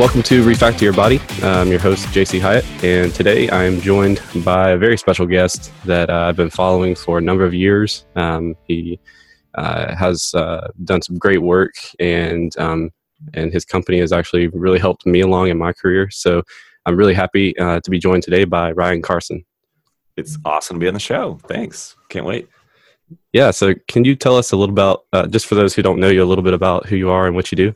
Welcome to Refactor Your Body. I'm your host, JC Hyatt, and today I'm joined by a very special guest that uh, I've been following for a number of years. Um, he uh, has uh, done some great work, and um, and his company has actually really helped me along in my career. So I'm really happy uh, to be joined today by Ryan Carson. It's awesome to be on the show. Thanks. Can't wait. Yeah. So can you tell us a little about, uh, just for those who don't know you, a little bit about who you are and what you do?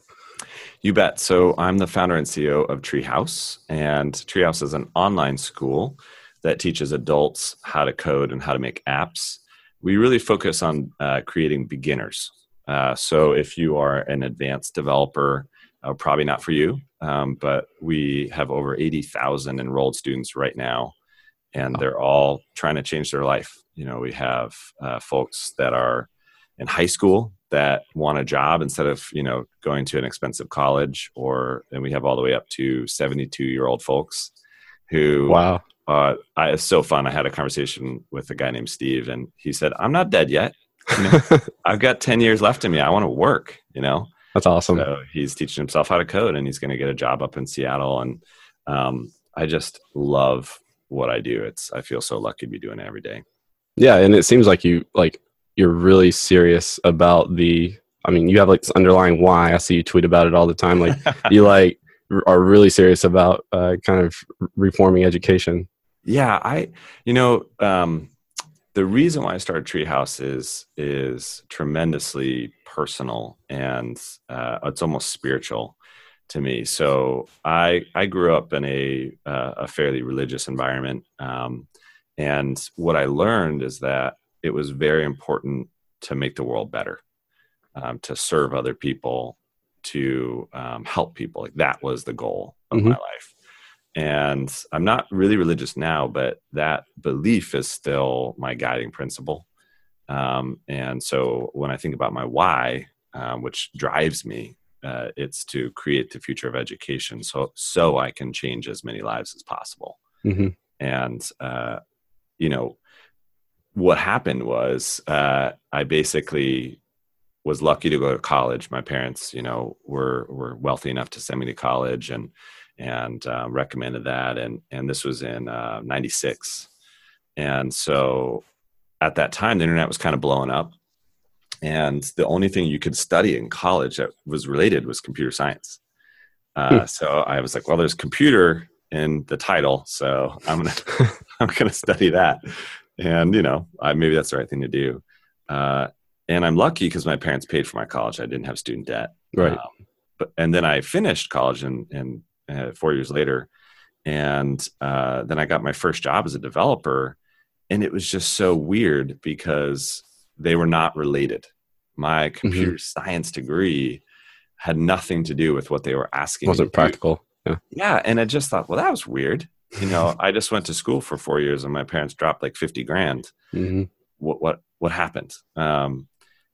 You bet. So I'm the founder and CEO of Treehouse, and Treehouse is an online school that teaches adults how to code and how to make apps. We really focus on uh, creating beginners. Uh, so if you are an advanced developer, uh, probably not for you, um, but we have over 80,000 enrolled students right now, and they're all trying to change their life. You know, we have uh, folks that are in high school that want a job instead of you know going to an expensive college or and we have all the way up to 72 year old folks who wow. uh, I, it's so fun. I had a conversation with a guy named steve and he said i'm not dead yet. You know, i've got 10 years left in me. I want to work you know? That's awesome. So he's teaching himself how to code and he's going to get a job up in seattle and um, i just love what i do. It's i feel so lucky to be doing it every day. Yeah and it seems like you like you're really serious about the I mean, you have like this underlying why. I see you tweet about it all the time. Like you like are really serious about uh, kind of reforming education. Yeah, I you know um, the reason why I started Treehouse is is tremendously personal and uh, it's almost spiritual to me. So I I grew up in a uh, a fairly religious environment, um, and what I learned is that it was very important to make the world better, um, to serve other people, to um, help people. Like that was the goal of mm-hmm. my life. And I'm not really religious now, but that belief is still my guiding principle. Um, and so when I think about my why, um, which drives me, uh, it's to create the future of education, so so I can change as many lives as possible. Mm-hmm. And uh, you know, what happened was uh, I basically was lucky to go to college. My parents, you know, were were wealthy enough to send me to college and and uh, recommended that. And and this was in '96, uh, and so at that time the internet was kind of blowing up, and the only thing you could study in college that was related was computer science. Uh, hmm. So I was like, well, there's computer in the title, so I'm gonna I'm gonna study that and you know I, maybe that's the right thing to do. Uh, and i'm lucky because my parents paid for my college. I didn't have student debt. Right. Um, but and then i finished college and and uh, four years later. And uh, then i got my first job as a developer. And it was just so weird because they were not related. My mm-hmm. computer mm-hmm. science degree had nothing to do with what they were asking wasn't practical. Yeah. yeah. And i just thought well that was weird you know, I just went to school for four years and my parents dropped like 50 grand. Mm-hmm. What, what, what happened? Um,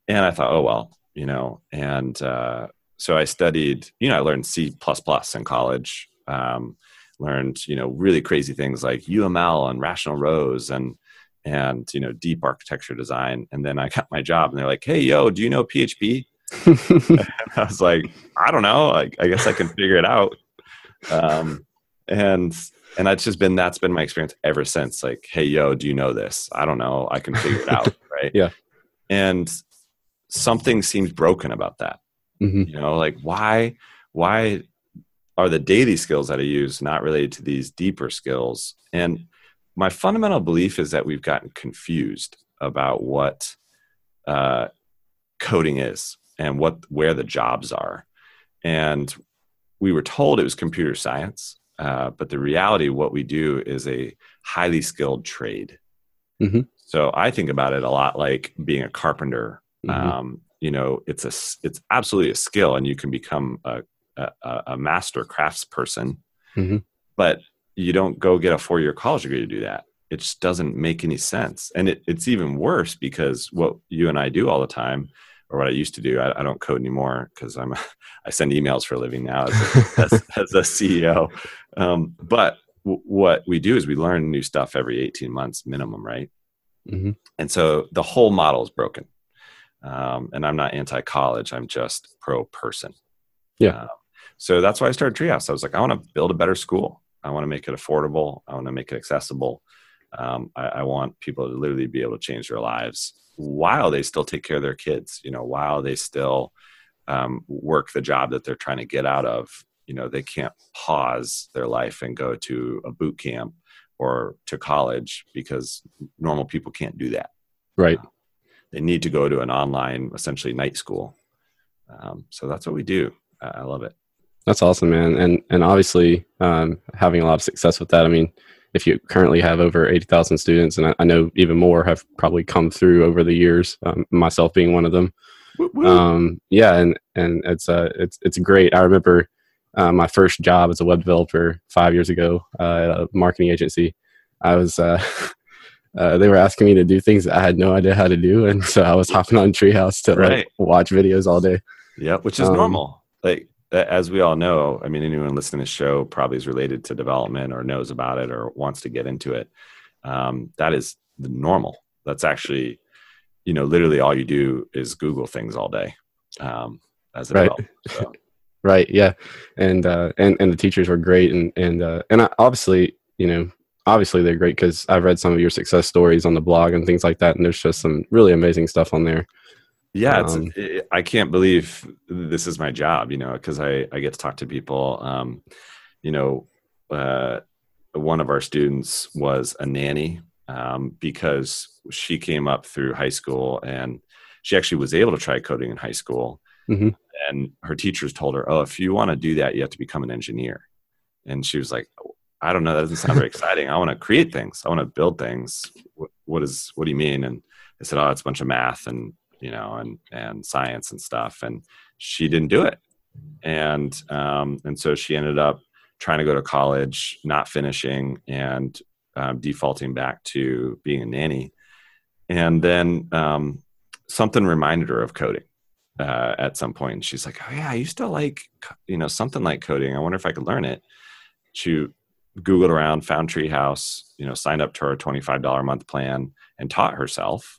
and I thought, oh, well, you know, and, uh, so I studied, you know, I learned C plus plus in college, um, learned, you know, really crazy things like UML and Rational Rose and, and, you know, deep architecture design. And then I got my job and they're like, Hey, yo, do you know PHP? I was like, I don't know. I, I guess I can figure it out. Um, and and that's just been that's been my experience ever since. Like hey yo do you know this? I don't know. I can figure it out right? Yeah. And something seems broken about that. Mm-hmm. you know like why why are the daily skills that i use not related to these deeper skills? And my fundamental belief is that we've gotten confused about what uh, coding is and what where the jobs are. And we were told it was computer science uh, but the reality, what we do is a highly skilled trade. Mm-hmm. So I think about it a lot like being a carpenter. Mm-hmm. Um, you know, it's a it's absolutely a skill, and you can become a a, a master craftsperson. Mm-hmm. But you don't go get a four year college degree to do that. It just doesn't make any sense, and it, it's even worse because what you and I do all the time or what I used to do. I, I don't code anymore because I'm I send emails for a living now as a, as, as a CEO. Um, but w- what we do is we learn new stuff every 18 months minimum, right? Mm-hmm. And so the whole model is broken. Um, and I'm not anti college. I'm just pro person. Yeah. Um, So that's why I started Treehouse. I was like, I want to build a better school. I want to make it affordable. I want to make it accessible. Um, I, I want people to literally be able to change their lives while they still take care of their kids. You know, while they still um, work the job that they're trying to get out of. You know, they can't pause their life and go to a boot camp or to college because normal people can't do that. Right. Uh, they need to go to an online, essentially night school. Um, so that's what we do. I love it. That's awesome, man. And and obviously um, having a lot of success with that. I mean, if you currently have over eighty thousand students, and I, I, know even more have probably come through over the years, um, myself being one of them. Um, yeah, and and it's uh it's it's great. I remember uh, my first job as a web developer five years ago uh, at a marketing agency. I was uh, uh, they were asking me to do things that I had no idea how to do, and so I was hopping on Treehouse to right. like, watch videos all day. Yeah, which is um, normal. Like as we all know, I mean, anyone listening to the show probably is related to development or knows about it or wants to get into it. Um, that is the normal. That's actually you know, literally all you do is Google things all day um, as a right. So. right. Yeah. And, uh, and, and the teachers were great. And, and, uh, and obviously, you know, obviously they're great because I've read some of your success stories on the blog and things like that. And there's just some really amazing stuff on there. Yeah, um, it, I can't believe this is my job, you know, because I, I get to talk to people. Um, you know, uh, one of our students was a nanny um, because she came up through high school and she actually was able to try coding in high school. Mm-hmm. And her teachers told her, "Oh, if you want to do that, you have to become an engineer." And she was like, "I don't know. That doesn't sound very exciting. I want to create things. I want to build things. What, what is? What do you mean?" And I said, "Oh, it's a bunch of math and you know and and science and stuff." And she didn't do it. And um, and so she ended up trying to go to college, not finishing, and um, defaulting back to being a nanny. And then um, something reminded her of coding uh, at some point. She's like, "Oh yeah, I used to like you know something like coding. I wonder if I could learn it." She googled around, found Treehouse, you know, signed up to her twenty five dollar a month plan, and taught herself.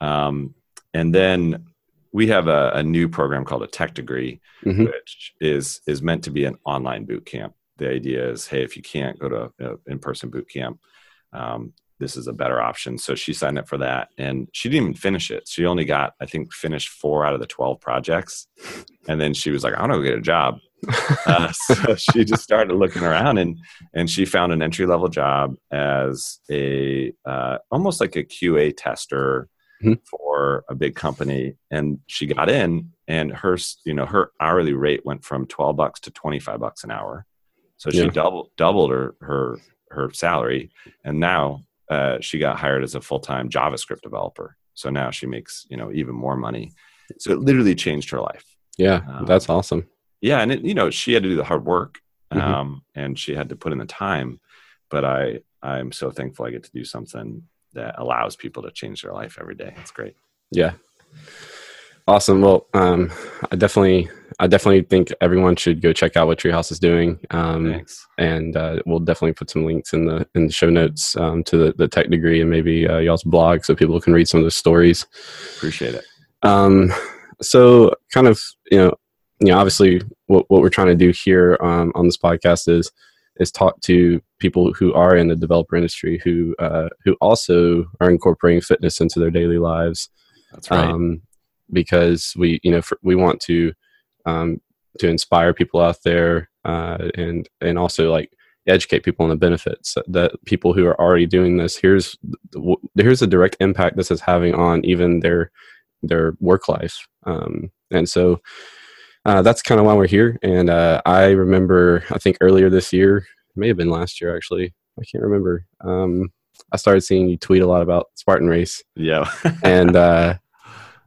Um, and then we have a, a, new program called a tech degree, mm-hmm. which is is meant to be an online boot camp the idea is, hey, if you can't go to in-person boot camp, um, this is a better option. So she signed up for that, and she didn't even finish it. She only got, I think, finished four out of the twelve projects, and then she was like, "I want to get a job." uh, so she just started looking around, and and she found an entry level job as a uh, almost like a QA tester mm-hmm. for a big company, and she got in, and her you know her hourly rate went from twelve bucks to twenty five bucks an hour so she yeah. doubled doubled her her her salary, and now uh, she got hired as a full time JavaScript developer. So now she makes you know even more money. So it literally changed her life. Yeah, um, that's awesome. Yeah, and it, you know she had to do the hard work, mm-hmm. um, and she had to put in the time. But I I'm so thankful I get to do something that allows people to change their life every day. It's great. Yeah. Awesome. Well, um, I definitely, I definitely think everyone should go check out what Treehouse is doing. Um, Thanks. And uh, we'll definitely put some links in the in the show notes um, to the, the tech degree and maybe uh, y'all's blog so people can read some of those stories. Appreciate it. Um, so, kind of, you know, you know, obviously, what what we're trying to do here um, on this podcast is is talk to people who are in the developer industry who uh, who also are incorporating fitness into their daily lives. That's right. Um, because we you know for, we want to um, to inspire people out there uh, and and also like educate people on the benefits that people who are already doing this here's here's a direct impact this is having on even their their work life um, and so uh, that's kind of why we're here and uh, i remember i think earlier this year may have been last year actually i can't remember um, i started seeing you tweet a lot about spartan race yeah and uh,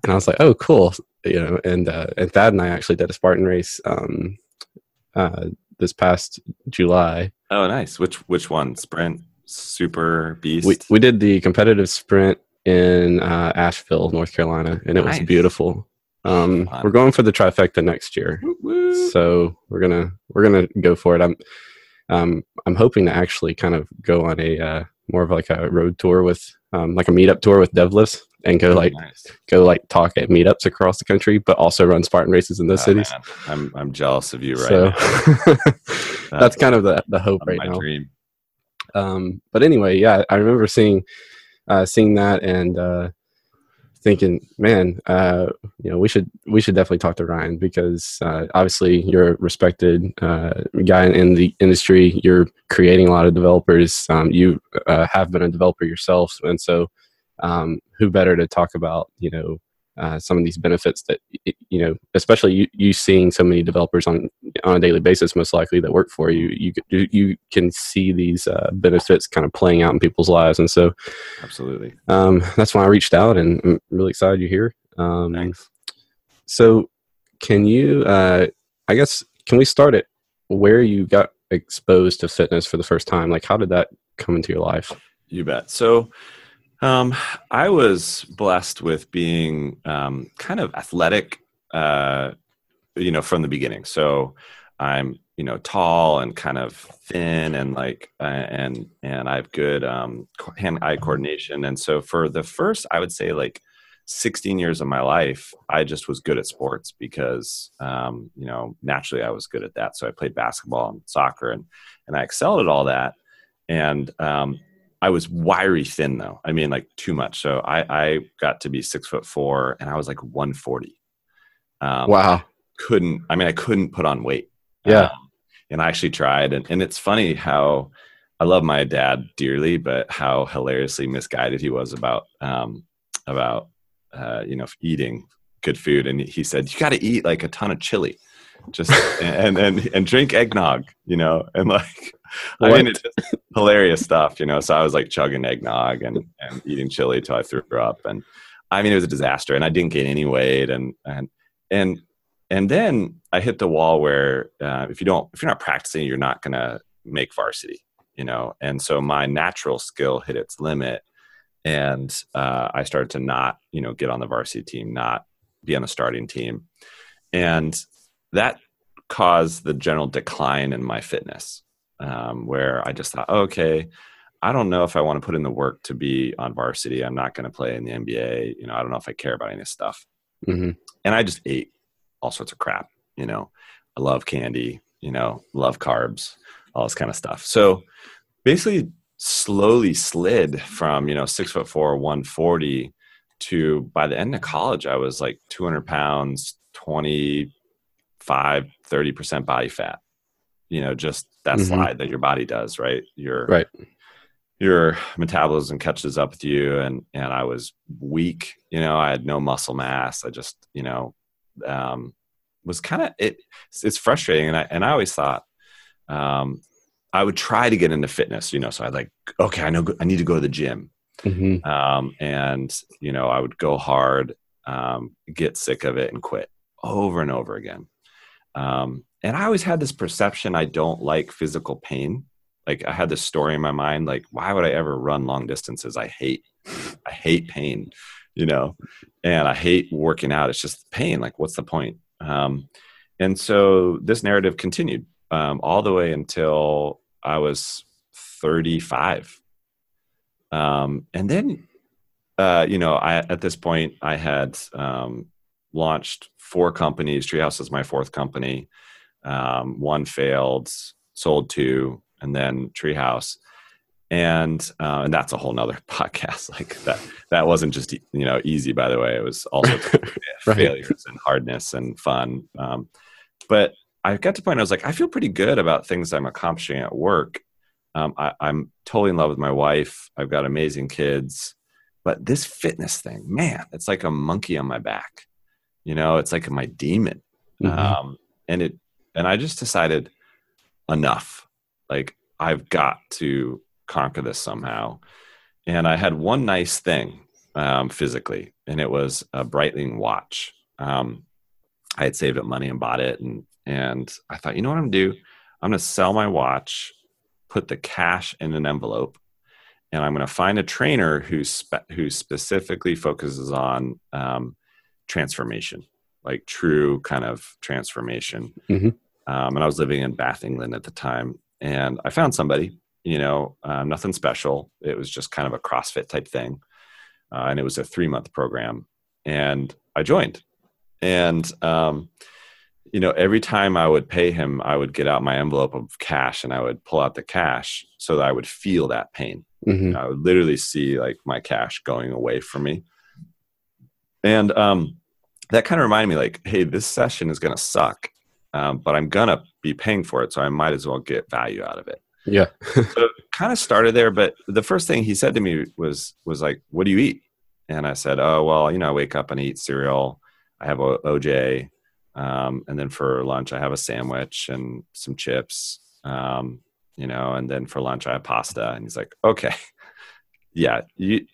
and I was like, oh, cool, you know. And uh, and Thad and I actually did a Spartan race um, uh, this past July. Oh, nice. Which which one? Sprint, Super Beast. We we did the competitive sprint in uh, Asheville, North Carolina, and it nice. was beautiful. Um, we're going for the trifecta next year, so we're gonna we're gonna go for it. I'm um, I'm hoping to actually kind of go on a uh, more of like a road tour with um, like a meetup tour with Devlifts and go Oh, like nice. go like talk at meetups across the country, but also run Spartan races in those Oh, cities. man, I'm I'm jealous of you right so now. that's kind of the the hope right my now. dream. Um, but anyway, yeah, I remember seeing uh, seeing that and uh, thinking, man, uh, you know, we should we should definitely talk to Ryan because uh, obviously you're a respected uh, guy in the industry. You're creating a lot of developers. Um, you uh, have been a developer yourself, and so um, who better to talk about you know uh, some of these benefits that you know, especially you, you seeing so many developers on on a daily basis, most likely that work for you, you you, can see these uh, benefits kind of playing out in people's lives, and so Absolutely. um, that's why I reached out, and I'm really excited you're here. Um, Thanks. so, can you? Uh, I guess can we start at where you got exposed to fitness for the first time? Like, how did that come into your life? You bet. So, um, I was blessed with being um, kind of athletic, uh, you know, from the beginning. So, I'm you know tall and kind of thin and like uh, and and I have good um, hand-eye coordination. And so, for the first, I would say like 16 years of my life, I just was good at sports because um, you know naturally I was good at that. So I played basketball and soccer and and I excelled at all that. And um, I was wiry thin though. I mean, like too much. So I, I got to be six foot four, and I was like 140. Um, wow. Couldn't. I mean, I couldn't put on weight. Yeah. Um, and I actually tried, and, and it's funny how I love my dad dearly, but how hilariously misguided he was about um, about uh, you know eating good food. And he said you got to eat like a ton of chili, just and and and drink eggnog, you know, and like I mean, it's just hilarious stuff, you know. So I was like chugging eggnog and, and eating chili till I threw up, and I mean, it was a disaster. And I didn't gain any weight, and and and and then I hit the wall where uh, if you don't, if you're not practicing, you're not gonna make varsity, you know. And so my natural skill hit its limit, and uh, I started to not, you know, get on the varsity team, not be on the starting team, and that caused the general decline in my fitness um, where I just thought, okay, I don't know if I want to put in the work to be on varsity. I'm not going to play in the NBA. You know, I don't know if I care about any of this stuff. hmm And I just ate all sorts of crap. You know, I love candy. You know, love carbs, all this kind of stuff. So basically, slowly slid from you know six foot four, one forty to by the end of college, I was like 200 pounds, 25, 30 percent body fat you know just that Mhm. slide that your body does right? Your Right. your metabolism catches up with you. And and i was weak you know i had no muscle mass. I just you know um was kind of it it's frustrating. And i and i always thought um i would try to get into fitness you know so i'd like okay i know i need to go to the gym. Hmm um and you know i would go hard um get sick of it and quit over and over again um, and I always had this perception I don't like physical pain. Like I had this story in my mind, like why would I ever run long distances? I hate, I hate pain, you know, and I hate working out. It's just pain. Like what's the point? Um, and so this narrative continued um, all the way until I was 35. Um, and then, uh, you know, I at this point I had um, launched four companies. Treehouse is my fourth company. Um, one failed, sold two, and then Treehouse. And uh, and that's a whole nother podcast. Like that that wasn't just you know easy. By the way, it was also Right. failures and hardness and fun. Um, but I got to the point I was like, I feel pretty good about things I'm accomplishing at work. Um, I, I'm totally in love with my wife. I've got amazing kids. But this fitness thing, man, it's like a monkey on my back. You know, it's like my demon. Mhm. Um, and it, and I just decided enough. Like I've got to conquer this somehow. And I had one nice thing um, physically, and it was a Breitling watch. Um, I had saved up money and bought it, and and I thought, you know what I'm gonna do? I'm gonna sell my watch, put the cash in an envelope, and I'm gonna find a trainer who spe- who specifically focuses on um, transformation, like true kind of transformation. Mhm. Um, and I was living in Bath, England at the time, and I found somebody. You know, um, nothing special. It was just kind of a CrossFit type thing. uh, and it was a three month program, and I joined, and um, you know, every time I would pay him, I would get out my envelope of cash and I would pull out the cash so that I would feel that pain. Mm-hmm. I would literally see like my cash going away from me. And um, that kind of reminded me like, hey, this session is going to suck, um, but I'm going to be paying for it. So I might as well get value out of it. Yeah. so kind of started there. But the first thing he said to me was, was like, what do you eat? And I said, oh, well, you know, I wake up and eat cereal. I have OJ. Um, and then for lunch, I have a sandwich and some chips. Um, you know, and then for lunch I have pasta. And he's like, okay, yeah, you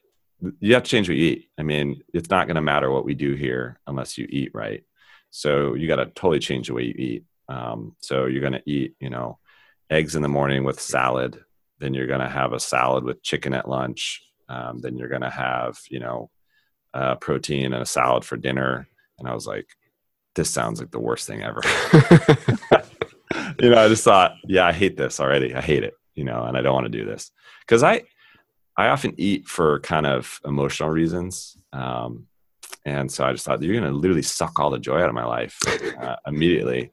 you have to change what you eat. I mean, it's not going to matter what we do here unless you eat right. So you got to totally change the way you eat. Um, so you're going to eat, you know, eggs in the morning with salad. Then you're going to have a salad with chicken at lunch. Um, then you're going to have, you know, uh, protein and a salad for dinner. And I was like, this sounds like the worst thing ever. you know, I just thought, yeah, I hate this already. I hate it, you know, and I don't want to do this because I, I often eat for kind of emotional reasons. Um, and so I just thought you're going to literally suck all the joy out of my life uh, immediately.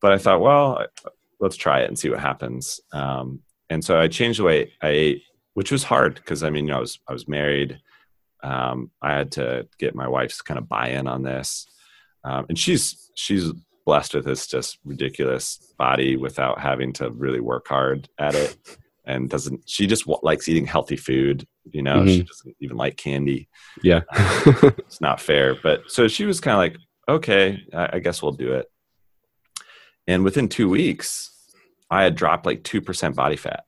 But I thought, well, let's try it and see what happens. Um, and so I changed the way I ate, which was hard because I mean, you know, I was I was married. Um, I had to get my wife's kind of buy-in on this, um, and she's she's blessed with this just ridiculous body without having to really work hard at it and doesn't she just likes eating healthy food you know mm-hmm. she doesn't even like candy. Yeah. Uh, it's not fair but so she was kind of like okay I, I, guess we'll do it. And within two weeks i had dropped like 2% body fat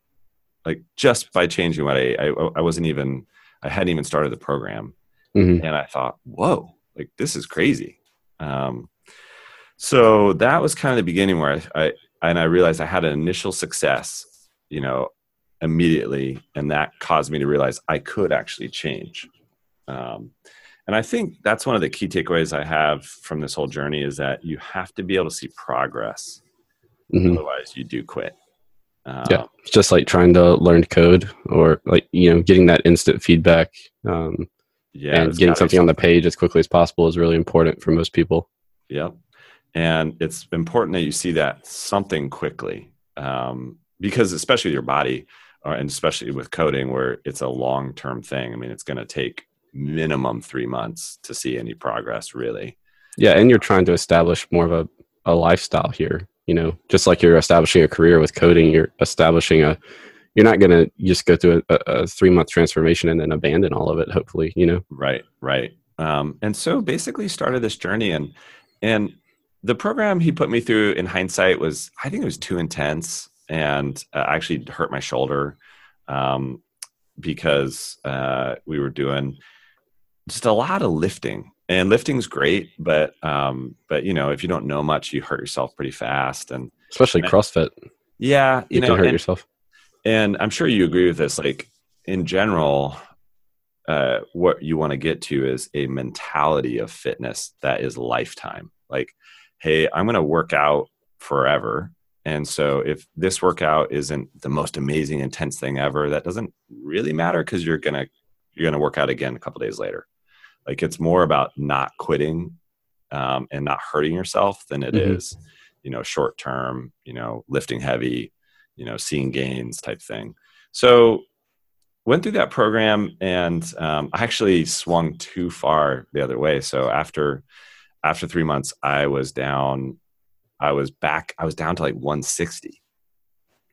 like just by changing what i i, I wasn't even i hadn't even started the program. Mm-hmm. and i thought whoa like this is crazy. Um, so that was kind of the beginning where I, I and I realized I had an initial success, you know, immediately, and that caused me to realize I could actually change. Um, and I think that's one of the key takeaways I have from this whole journey is that you have to be able to see progress. Mm-hmm. Otherwise, you do quit. Um, yeah, it's just like trying to learn code or like you know getting that instant feedback. Um, yeah, and getting something on the page as quickly as possible is really important for most people. Yep and it's important that you see that something quickly um, because especially your body or, and especially with coding where it's a long-term thing. I mean it's going to take minimum three months to see any progress really. Yeah and you're trying to establish more of a, a lifestyle here you know just like you're establishing a career with coding you're establishing a you're not going to just go through a, a three month transformation and then abandon all of it hopefully you know? Right right. Um, and so basically started this journey and and the program he put me through in hindsight was i think it was too intense and uh, actually hurt my shoulder um, because uh, we were doing just a lot of lifting and lifting's great but um, but you know if you don't know much you hurt yourself pretty fast and especially and, crossfit yeah you, you know can hurt and, yourself and i'm sure you agree with this like in general uh, what you want to get to is a mentality of fitness that is lifetime like hey, I'm going to work out forever. And so if this workout isn't the most amazing intense thing ever, that doesn't really matter because you're going to you're going to work out again a couple days later. Like it's more about not quitting um, and not hurting yourself than it mm-hmm. is, you know, short term, you know, lifting heavy, you know, seeing gains type thing. So went through that program and um, I actually swung too far the other way. So after after three months, I was down. I was back. I was down to like 160.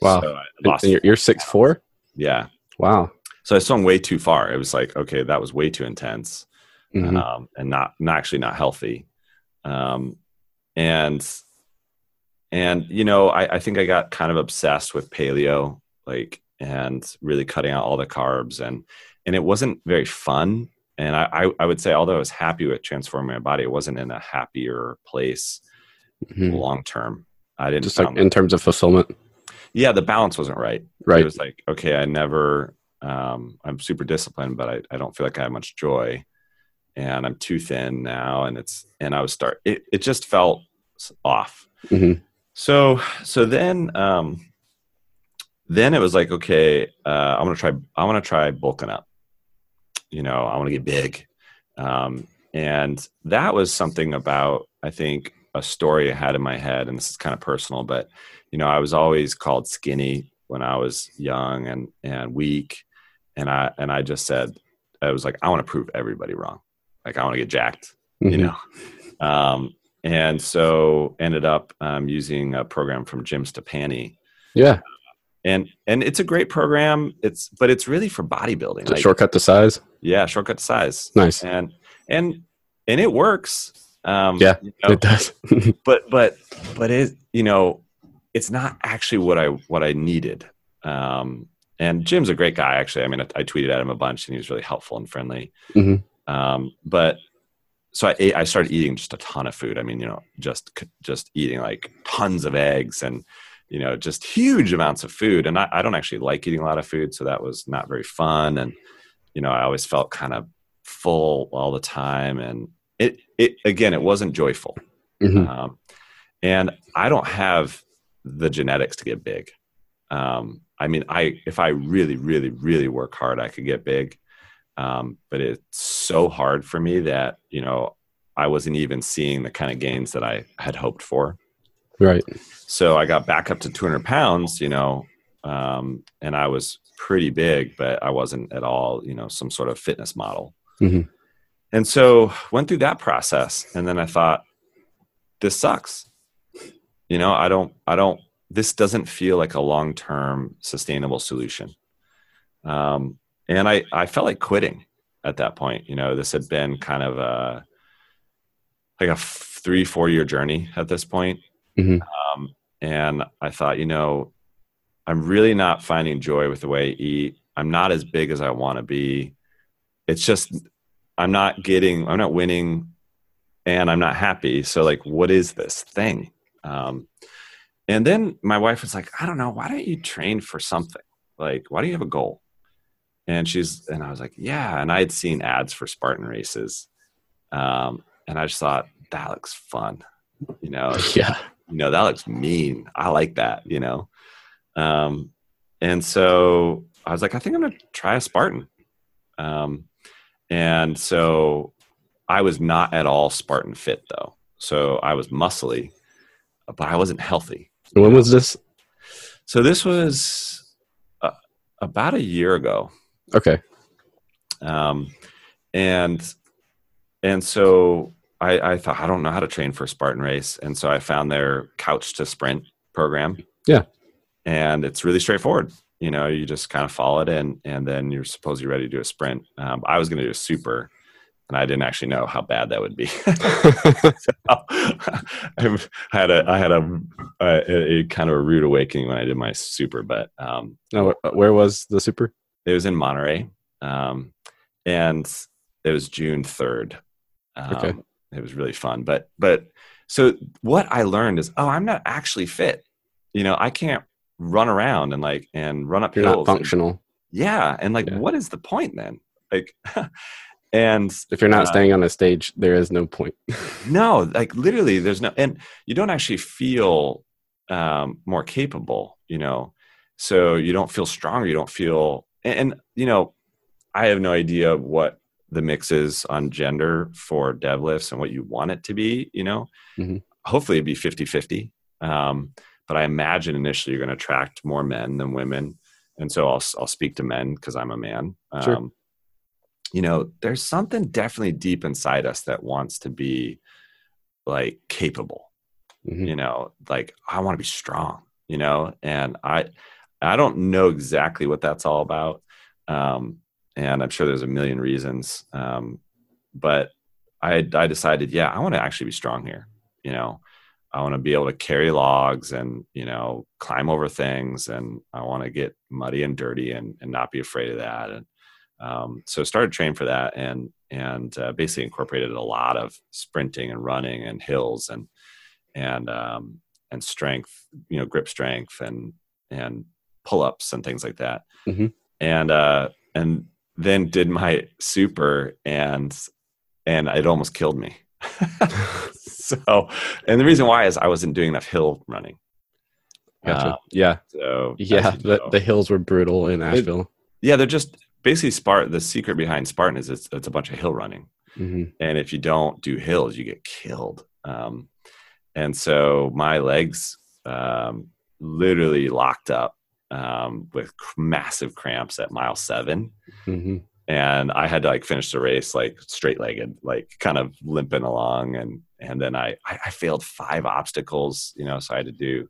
Wow. So and you're, you're six four. Yeah. Wow. So I swung way too far. It was like, okay, that was way too intense, mm-hmm. um, and not, not actually not healthy. Um, and and you know, I, I think I got kind of obsessed with paleo, like, and really cutting out all the carbs, and and it wasn't very fun and I, I would say although i was happy with transforming my body it wasn't in a happier place mm-hmm. long term. I didn't just like in terms of fulfillment? Yeah the balance wasn't right. Right. It was like okay i never um, i'm super disciplined but I, I don't feel like i have much joy. And i'm too thin now and it's and i was start it, it just felt off. Mm-hmm. so so then um then it was like okay uh, i'm gonna try i want to try bulking up. You know, I want to get big. Um, and that was something about, I think, a story I had in my head, and this is kind of personal, but you know, I was always called skinny when I was young and and weak, and I and I just said, I was like, I want to prove everybody wrong. Like I want to get jacked, mm-hmm. you know. Um, and so ended up um, using a program from Jim Stoppani. Yeah. And and it's a great program. It's but it's really for bodybuilding. Like, shortcut to size. Yeah, shortcut to size. Nice. And and and it works. Um, yeah, you know, it does. but but but it you know it's not actually what I what I needed. Um, and Jim's a great guy. Actually, I mean, I, I, tweeted at him a bunch, and he was really helpful and friendly. Mm-hmm. Um, but so I ate, I started eating just a ton of food. I mean, you know, just just eating like tons of eggs and you know just huge amounts of food. And I, I don't actually like eating a lot of food, so that was not very fun. And you know, I always felt kind of full all the time, and it it again, it wasn't joyful. Mm-hmm. Um, and I don't have the genetics to get big. Um, I mean, I if I really, really, really work hard, I could get big. Um, but it's so hard for me that you know I wasn't even seeing the kind of gains that I had hoped for. Right. So I got back up to 200 pounds, you know, um, and I was pretty big, but I wasn't at all, you know, some sort of fitness model. Mm-hmm. And so went through that process, and then I thought, this sucks. You know, I don't, I don't this doesn't feel like a long term sustainable solution. Um, and I, I felt like quitting at that point. You know, this had been kind of a like a three, four year journey at this point. Mm-hmm. Um, and I thought, you know, I'm really not finding joy with the way I eat. I'm not as big as I want to be. It's just, I'm not getting, I'm not winning and I'm not happy. So, like, what is this thing? Um, and then my wife was like, I don't know, why don't you train for something? Like, why do you have a goal? And she's, and I was like, yeah. And I had seen ads for Spartan races. Um, and I just thought, that looks fun. You know, yeah. You know, that looks mean. I like that, you know? Um, and so I was like, I think I'm going to try a Spartan. Um, and so I was not at all Spartan fit though. So I was muscly, but I wasn't healthy. When was this? So this was uh, about a year ago. Okay. Um, and and so I, I thought I don't know how to train for a Spartan race, and so I found their Couch to Sprint program. Yeah. And it's really straightforward. You know, you just kind of follow it in, and then you're supposed to be ready to do a sprint. Um, I was going to do a super, and I didn't actually know how bad that would be. so, I had a I had a, a, a, kind of a rude awakening when I did my super. But um, no, where was the super? It was in Monterey, um, and it was June third. Um, okay, it was really fun. But but so what I learned is, oh, I'm not actually fit. You know, I can't run around and like and run up You're hills. Not functional. And, yeah, and like, yeah. what is the point then? Like, and if you're not uh, staying on a stage there is no point no like literally there's no and you don't actually feel um, more capable you know so you don't feel stronger you don't feel and, and, you know i have no idea what the mix is on gender for Devlifts and what you want it to be you know mm-hmm. hopefully it'd be 50 50 um, but i imagine initially you're going to attract more men than women and so i'll, I'll speak to men because i'm a man um, sure you know, there's something definitely deep inside us that wants to be like capable. Mm-hmm. You know, like I want to be strong, you know, and I I don't know exactly what that's all about. Um, and I'm sure there's a million reasons. Um, but I I decided, yeah, I want to actually be strong here. You know, I want to be able to carry logs and you know climb over things, and I want to get muddy and dirty and and not be afraid of that. And um, so started training for that and and uh, basically incorporated a lot of sprinting and running and hills and and um, and strength, you know, grip strength and and pull ups and things like that. Mm-hmm. And uh, and then did my super and and it almost killed me. so and the reason why is I wasn't doing enough hill running. Gotcha. Uh, yeah. So yeah, the, the hills were brutal in Asheville. It, yeah, they're just basically Spartan. The secret behind Spartan is it's, it's a bunch of hill running, hmm and if you don't do hills, you get killed. Um, and so my legs um, literally locked up um, with massive cramps at mile seven hmm and I had to like finish the race like straight legged, like kind of limping along, and and then I I failed five obstacles, you know, so I had to do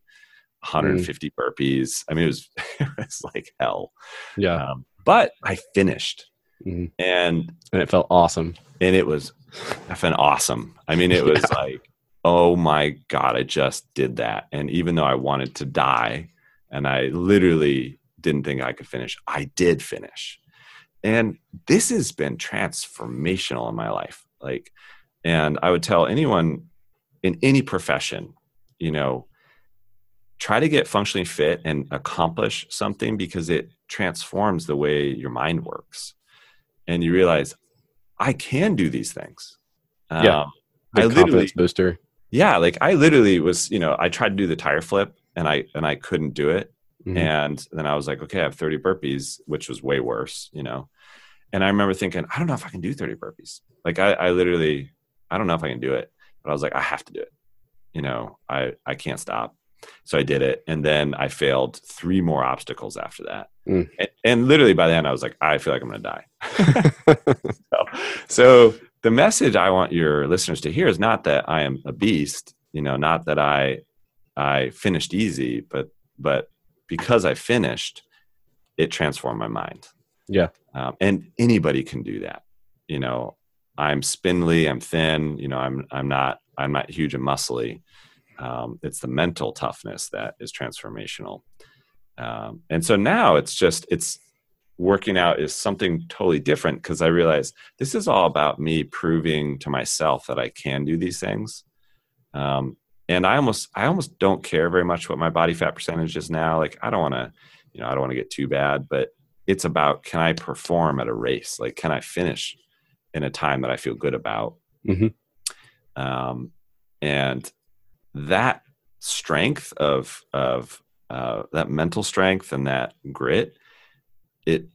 150 burpees. I mean, it was it was like hell, Yeah. um, but I finished, Mhm. and And it felt awesome. and it was effing awesome. I mean, it was like, oh my god, I just did that, and even though I wanted to die, and I literally didn't think I could finish, I did finish and this has been transformational in my life like and i would tell anyone in any profession you know try to get functionally fit and accomplish something because it transforms the way your mind works and you realize i can do these things Yeah. Um, The I literally- booster. yeah like i literally was you know i tried to do the tire flip and i and i couldn't do it Mhm. and then I was like, okay, I have 30 burpees, which was way worse, you know. And I remember thinking, I don't know if I can do 30 burpees. Like I, I literally, I don't know if I can do it. But I was like, I have to do it. You know, I, I can't stop. So I did it. And then I failed three more obstacles after that. Mm. And, and literally by then I was like, I feel like I'm gonna die. so, so the message I want your listeners to hear is not that I am a beast, you know, not that I I finished easy, but but because I finished, it transformed my mind. Yeah. Um, and anybody can do that. You know, I'm spindly, I'm thin, you know, I'm I'm not I'm not huge and muscly. Um, it's the mental toughness that is transformational. Um, and so now it's just it's working out is something totally different because I realize this is all about me proving to myself that I can do these things. Um, and I almost I almost don't care very much what my body fat percentage is now. Like I don't want to, you know, I don't want to get too bad, but it's about can I perform at a race? Like can I finish in a time that I feel good about? Mhm. Um, and that strength of of uh, that mental strength and that grit, it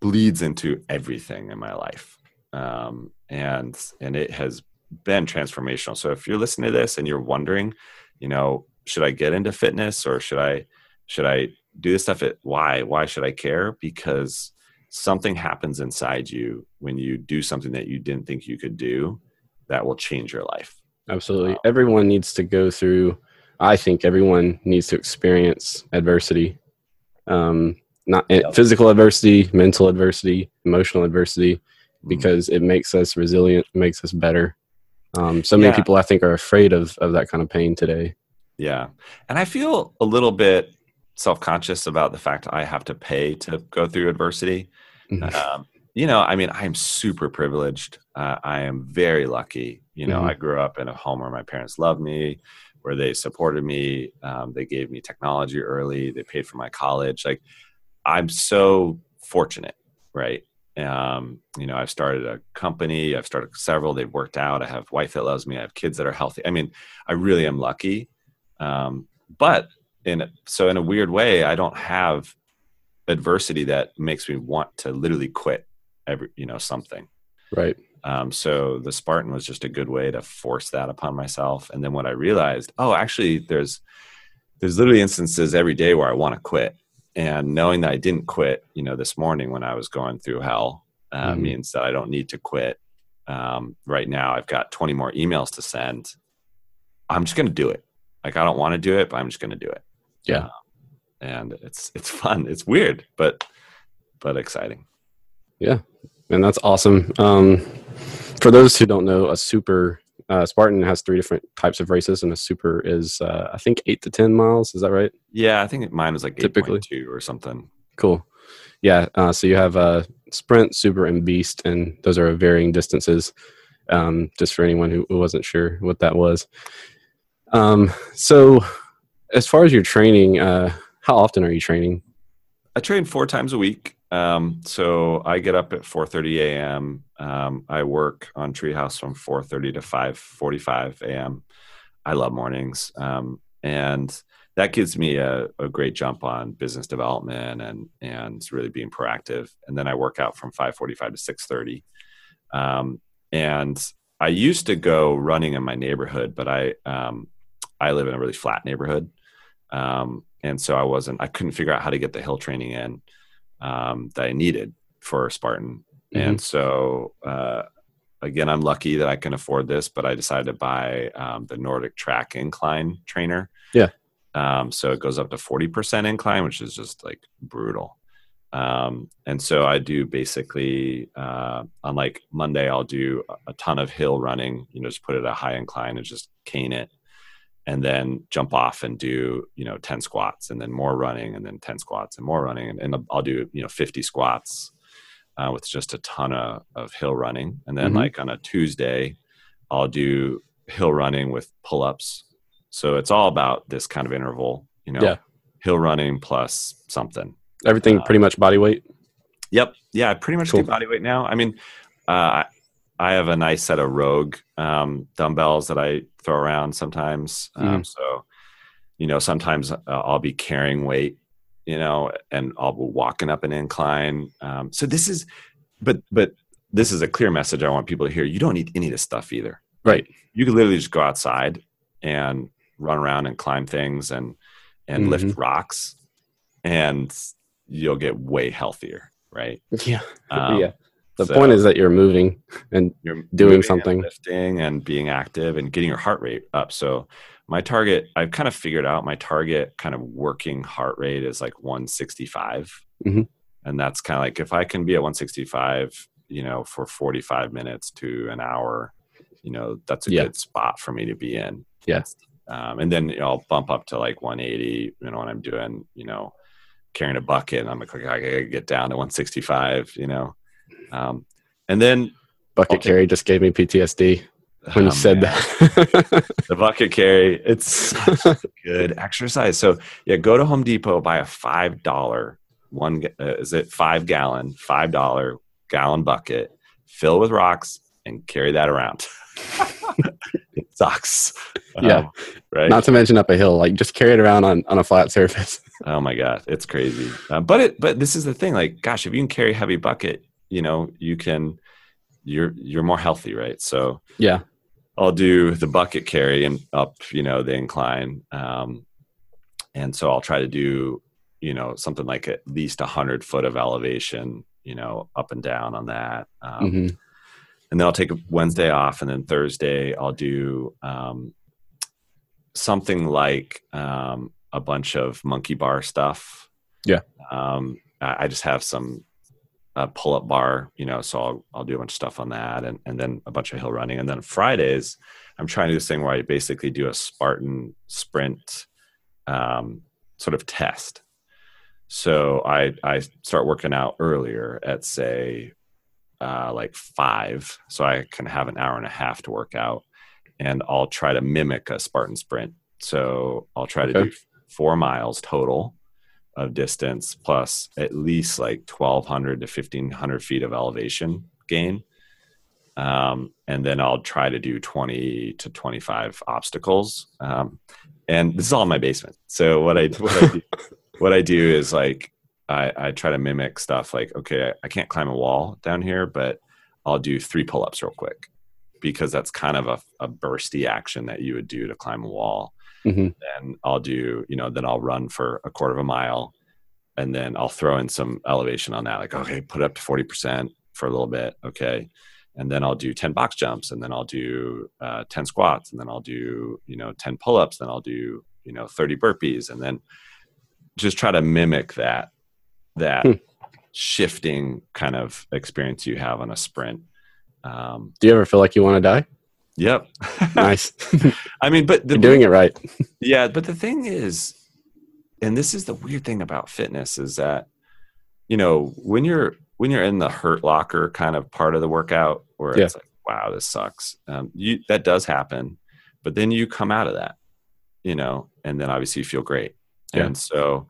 bleeds into everything in my life, um, and and it has been transformational. So if you're listening to this and you're wondering, you know, should I get into fitness or should I should I do this stuff at why? Why should I care? Because something happens inside you when you do something that you didn't think you could do that will change your life. Absolutely. Everyone needs to go through, I think everyone needs to experience adversity. Um, not eh, physical adversity, mental adversity, emotional adversity, Mm-hmm. because it makes us resilient, makes us better. Um, so many Yeah. people, I think, are afraid of, of that kind of pain today. Yeah. And I feel a little bit self conscious about the fact I have to pay to go through adversity. Mhm. Um, you know, I mean, I'm super privileged. Uh, I am very lucky. You know, Mhm. I grew up in a home where my parents loved me, where they supported me. Um, they gave me technology early. They paid for my college. Like, I'm so fortunate, right? Um, you know, I've started a company. I've started several. They've worked out. I have wife that loves me. I have kids that are healthy. I mean, I really am lucky. Um, but in so in a weird way, I don't have adversity that makes me want to literally quit every you know something. Right. Um, so the Spartan was just a good way to force that upon myself. And then what I realized, oh, actually, there's there's literally instances every day where I want to quit, and knowing that I didn't quit, you know, this morning when I was going through hell, uh, Mhm. means that I don't need to quit. Um, right now, I've got 20 more emails to send. I'm just going to do it. Like I don't want to do it, but I'm just going to do it. Yeah. Um, and it's it's fun. It's weird, but but exciting. Yeah, and that's awesome. Um, for those who don't know, a super uh, Spartan has three different types of races, and a super is, uh, I think, eight to 10 miles. Is that right? Yeah, I think mine was like Typically. 8.2 or something. Cool. Yeah. Uh, so you have uh, sprint, super, and beast, and those are varying distances. Um, just for anyone who who wasn't sure what that was. Um, so, as far as your training, uh, how often are you training? I train four times a week. Um, so I get up at 4:30 a.m. Um, I work on Treehouse from 4:30 to 5:45 a.m. I love mornings, um, and that gives me a, a great jump on business development and and really being proactive. And then I work out from 5:45 to 6:30. Um, and I used to go running in my neighborhood, but I um, I live in a really flat neighborhood, um, and so I wasn't I couldn't figure out how to get the hill training in um, that I needed for Spartan, mm-hmm. and so uh, again I'm lucky that I can afford this, but I decided to buy um, the NordicTrack Incline trainer. Yeah. Um, so it goes up to 40% incline, which is just like brutal. Um, and so I do basically uh, on like Monday, I'll do a ton of hill running, you know, just put it at a high incline and just cane it and then jump off and do, you know, 10 squats and then more running and then 10 squats and more running. And, and I'll do, you know, 50 squats uh, with just a ton of, of hill running. And then mm-hmm. like on a Tuesday, I'll do hill running with pull ups. So it's all about this kind of interval, you know, yeah. hill running plus something Everything uh, pretty much body weight. Yep. Yeah, I pretty much cool. do body weight now. I mean, uh, I have a nice set of Rogue um, dumbbells that I throw around sometimes. Um, mm. So, you know, sometimes uh, I'll be carrying weight, you know, and I'll be walking up an incline. Um, so this is, but but this is a clear message I want people to hear. You don't need any of this stuff either. Right. You can literally just go outside and run around and climb things and and mm-hmm. lift rocks and you'll get way healthier, right? Yeah. Um, yeah. The so point is that you're moving and you're doing moving something, and lifting and being active and getting your heart rate up. So my target, I've kind of figured out my target kind of working heart rate is like 165. Mm-hmm. And that's kind of like if I can be at 165, you know, for 45 minutes to an hour, you know, that's a yeah. good spot for me to be in. Yes. Um, and then you know, I'll bump up to like 180, you know, when I'm doing, you know, carrying a bucket. And I'm like, okay, I gotta get down to 165, you know. Um, and then bucket carry just gave me PTSD when oh, you said man. that. the bucket carry, it's good exercise. So yeah, go to Home Depot, buy a five dollar one. Uh, is it five gallon, five dollar gallon bucket, fill with rocks, and carry that around. it sucks. Yeah. Um, right. Not to mention up a hill, like just carry it around on, on a flat surface. oh my God. It's crazy. Uh, but it, but this is the thing, like, gosh, if you can carry a heavy bucket, you know, you can, you're, you're more healthy. Right. So yeah, I'll do the bucket carry and up, you know, the incline. Um, and so I'll try to do, you know, something like at least a hundred foot of elevation, you know, up and down on that. Um, mm-hmm and then I'll take Wednesday off, and then Thursday I'll do um, something like um, a bunch of monkey bar stuff. Yeah, um, I, just have some uh, pull up bar, you know, so I'll I'll do a bunch of stuff on that, and and then a bunch of hill running, and then Fridays I'm trying to do this thing where I basically do a Spartan sprint um, sort of test. So I I start working out earlier at say uh, like five, so I can have an hour and a half to work out, and I'll try to mimic a Spartan sprint. So I'll try to okay. do four miles total of distance plus at least like 1200 to 1500 feet of elevation gain. Um, and then I'll try to do 20 to 25 obstacles. Um, and this is all in my basement. So what I, what I do, what I do is like, I, I try to mimic stuff like, okay, I, I can't climb a wall down here, but I'll do three pull ups real quick because that's kind of a, a bursty action that you would do to climb a wall. Mm-hmm. And I'll do, you know, then I'll run for a quarter of a mile and then I'll throw in some elevation on that. Like, okay, put it up to 40% for a little bit. Okay. And then I'll do 10 box jumps and then I'll do uh, 10 squats and then I'll do, you know, 10 pull ups. Then I'll do, you know, 30 burpees and then just try to mimic that that hmm. shifting kind of experience you have on a sprint. Um, Do you ever feel like you want to die? Yep. nice. I mean, but the, you're doing it right. yeah, but the thing is, and this is the weird thing about fitness is that, you know, when you're when you're in the hurt locker kind of part of the workout, where yeah. it's like, wow, this sucks. Um, you that does happen, but then you come out of that, you know, and then obviously you feel great. Yeah. And so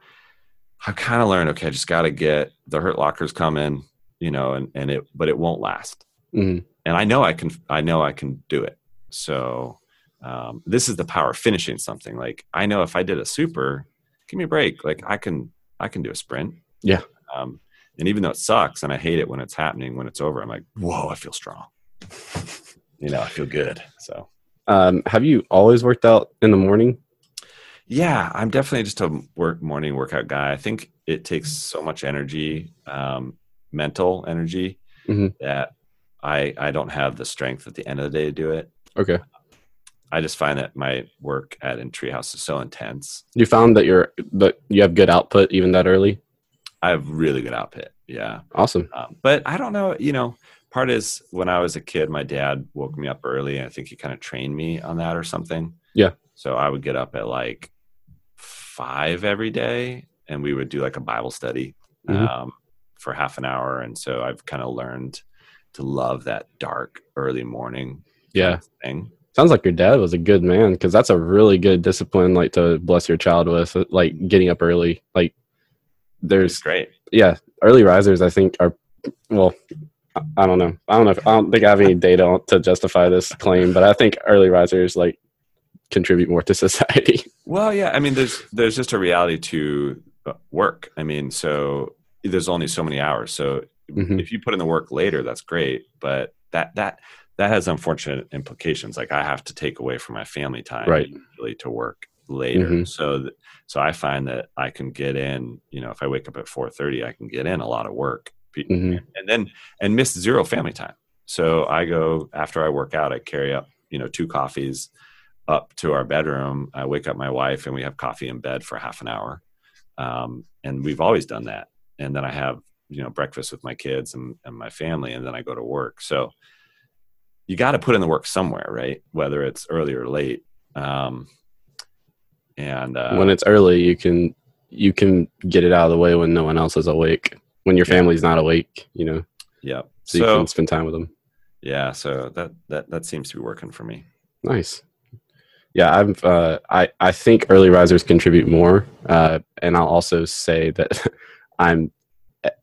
I've kind of learned, okay, I just got to get the hurt lockers coming, you know, and, and it, but it won't last. Mm-hmm. And I know I can, I know I can do it. So, um, this is the power of finishing something. Like I know if I did a super, give me a break. Like I can I can do a sprint. Yeah. Um, and even though it sucks and I hate it when it's happening, when it's over, I'm like, whoa, I feel strong. you know, I feel good. So Um, have you always worked out in the morning? Yeah, I'm definitely just a work morning workout guy. I think it takes so much energy, um, mental energy, Mhm. that I I don't have the strength at the end of the day to do it. Okay. I just find that my work at in Treehouse is so intense. You found that you're that you have good output even that early. I have really good output. Yeah, Awesome. um, but I don't know. You know, part is when I was a kid, my dad woke me up early, and I think he kind of trained me on that or something. Yeah. So I would get up at like five every day, and we would do like a Bible study Mhm. um, for half an hour. And so I've kind of learned to love that dark early morning Yeah. thing. Sounds like your dad was a good man because that's a really good discipline, like to bless your child with, like getting up early. Like, there's great. yeah, early risers. I think are well. I- I don't know. I don't know. If, I don't think I have any data to justify this claim, but I think early risers like contribute more to society. Well, yeah. I mean, there's there's just a reality to uh, work. I mean, so there's only so many hours. So Mhm. if you put in the work later, that's great. But that that that has unfortunate implications. Like I have to take away from my family time, Right. usually to work later. Mhm. So th- so I find that I can get in. You know, if I wake up at four thirty, I can get in a lot of work, Mhm. and then and miss zero family time. So I go after I work out. I carry up you know two coffees up to our bedroom. I wake up my wife, and we have coffee in bed for half an hour. Um, and we've always done that. And then I have you know breakfast with my kids and, and my family, and then I go to work. So you got to put in the work somewhere, right? Whether it's early or late. Um, and uh, when it's early, you can you can get it out of the way when no one else is awake. When your family's not awake, you know, yeah, so, so, you can spend time with them. yeah, so that that that seems to be working for me. Nice. Yeah, I've uh, I I think early risers contribute more, uh, and I'll also say that I'm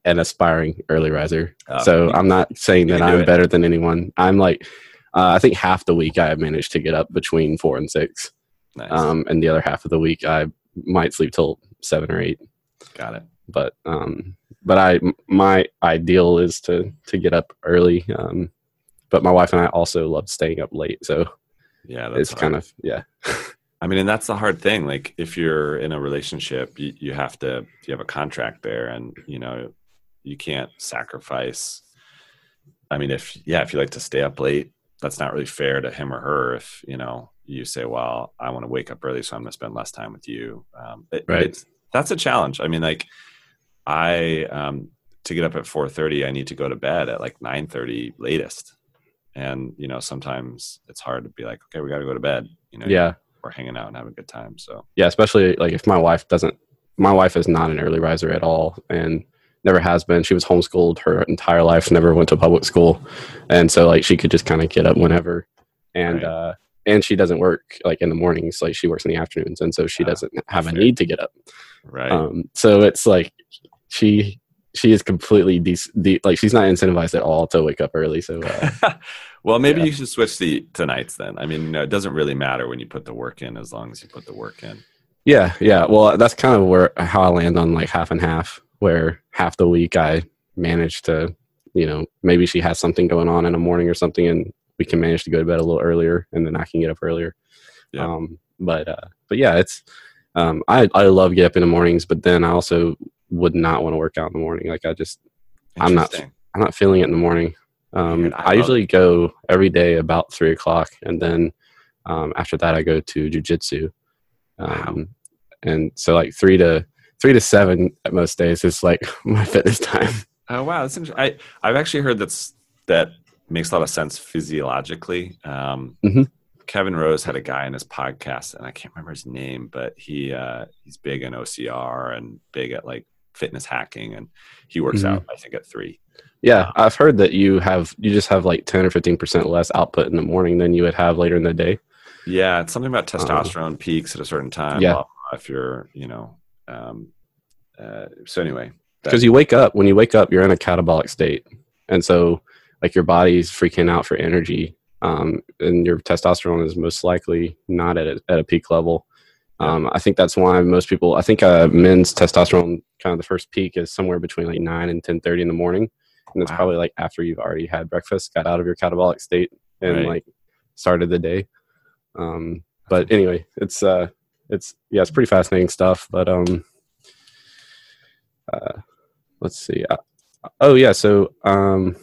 an aspiring early riser. Uh, so I'm not saying that I'm better than anyone. I'm like, uh, I think half the week I have managed to get up between four and six, nice, um, and the other half of the week I might sleep till seven or eight. got it. But um, but I m- my ideal is to to get up early. Um, but my wife and I also love staying up late, so Yeah, that's it's kind of yeah. I mean, and that's the hard thing. Like, if you're in a relationship, you, you have to you have a contract there, and you know, you can't sacrifice. I mean, if yeah, if you like to stay up late, that's not really fair to him or her. If you know, you say, "Well, I want to wake up early, so I'm going to spend less time with you." Um, it- Right. It's, that's a challenge. I mean, like, I um, to get up at 4:30, I need to go to bed at like 9:30 latest, and you know, sometimes it's hard to be like, "Okay, we got to go to bed." You know, Yeah, we're hanging out and having a good time. So. Yeah especially like if my wife doesn't my wife is not an early riser at all and never has been. She was homeschooled her entire life never went to public school. And so like she could just kind of get up whenever. And Right. uh and she doesn't work like in the mornings like she works in the afternoons. And so she Ah, doesn't have a need to get up. Right, um so it's like she she is completely de- de- like she's not incentivized at all to wake up early. So uh, well, maybe yeah. you should switch the to nights then. I mean, you know, it doesn't really matter when you put the work in, as long as you put the work in. Yeah, yeah. Well, that's kind of where how I land on like half and half, where half the week I manage to, you know, maybe she has something going on in the morning or something, and we can manage to go to bed a little earlier, and then I can get up earlier. Yeah. Um, but uh, but yeah, it's um, I I love get up in the mornings, but then I also would not want to work out in the morning. Like I just I'm not- I'm not feeling it in the morning. Um, Weird. I I, usually go every day about three o'clock, and then um, after that, I go to jujitsu. Um, and so, like three to three to seven at most days is like my fitness time. Oh wow, that's interesting. I I've actually heard that's that makes a lot of sense physiologically. Um, Mhm. Kevin Rose had a guy in his podcast, and I can't remember his name, but he uh, he's big in OCR and big at like fitness hacking, and he works Mhm. out I think at three. Yeah, I've heard that you have you just have like ten or fifteen percent less output in the morning than you would have later in the day. Yeah, it's something about testosterone peaks at a certain time. Yeah. if you're, you know, um, uh, so anyway, because you wake up when you wake up you're in a catabolic state and so like your body's freaking out for energy um, and your testosterone is most likely not at a, at a peak level. Um, I think that's why most people. I think uh, men's testosterone kind of the first peak is somewhere between like nine and ten thirty in the morning, and it's Wow. probably like after you've already had breakfast, got out of your catabolic state, and Right. like started the day. Um, but anyway, it's uh, it's yeah, it's pretty fascinating stuff. But um, uh, let's see. Uh, oh yeah, so um,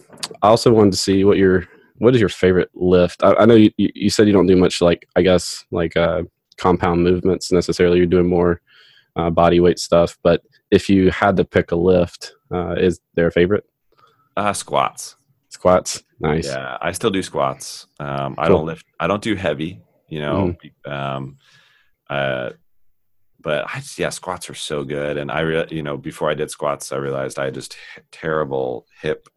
I also wanted to see what your what is your favorite lift. I, I know you, you said you don't do much like I guess like uh, compound movements necessarily. You're doing more uh, body weight stuff. But if you had to pick a lift, uh, is there a favorite? Uh, squats. Squats, nice. Yeah, I still do squats. Um, I Cool. don't lift. I don't do heavy. You know, um, uh, but I, yeah, squats are so good. And I, re- you know, before I did squats, I realized I had just h- terrible hip,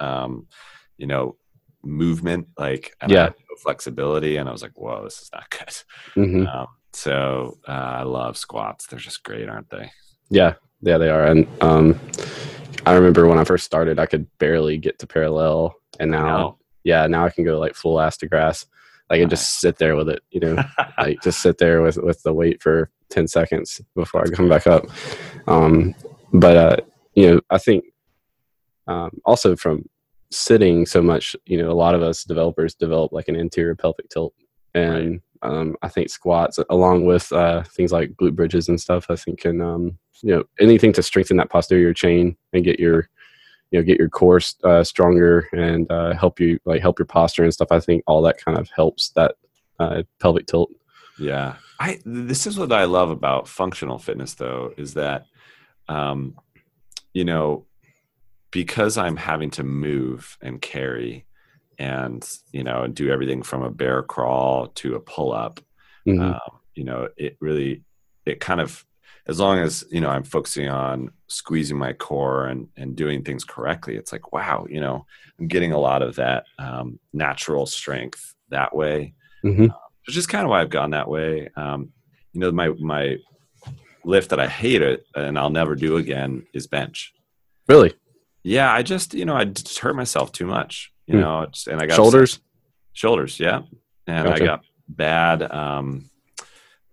um, you know, movement. Like, Yeah. no flexibility, and I was like, "Whoa, this is not good." hmm Um, so uh, I love squats. They're just great, aren't they? Yeah, yeah, they are. And um, I remember when I first started, I could barely get to parallel, and now, know. yeah, now I can go like full ass to grass. I can just sit there with it, you know, like just sit there with with the weight for 10 seconds before i come back up. Um but uh you know i think um also from sitting so much you know a lot of us developers develop like an anterior pelvic tilt. And um i think squats along with uh things like glute bridges and stuff i think can um you know anything to strengthen that posterior chain and get your you know get your core uh, stronger and uh, help you like help your posture and stuff i think all that kind of helps that uh, pelvic tilt Yeah. I this is what I love about functional fitness though is that um you know because I'm having to move and carry and you know and do everything from a bear crawl to a pull up Mhm. um, you know it really it kind of as long as you know i'm focusing on squeezing my core and and doing things correctly it's like wow you know i'm getting a lot of that um, natural strength that way. Mhm. which is kind of why i've gone that way. Um, you know my my lift that i hate it and i'll never do again is bench. Really? Yeah i just you know i just hurt myself too much you Hmm. know it's, and i got shoulders? shoulders yeah. And i got bad um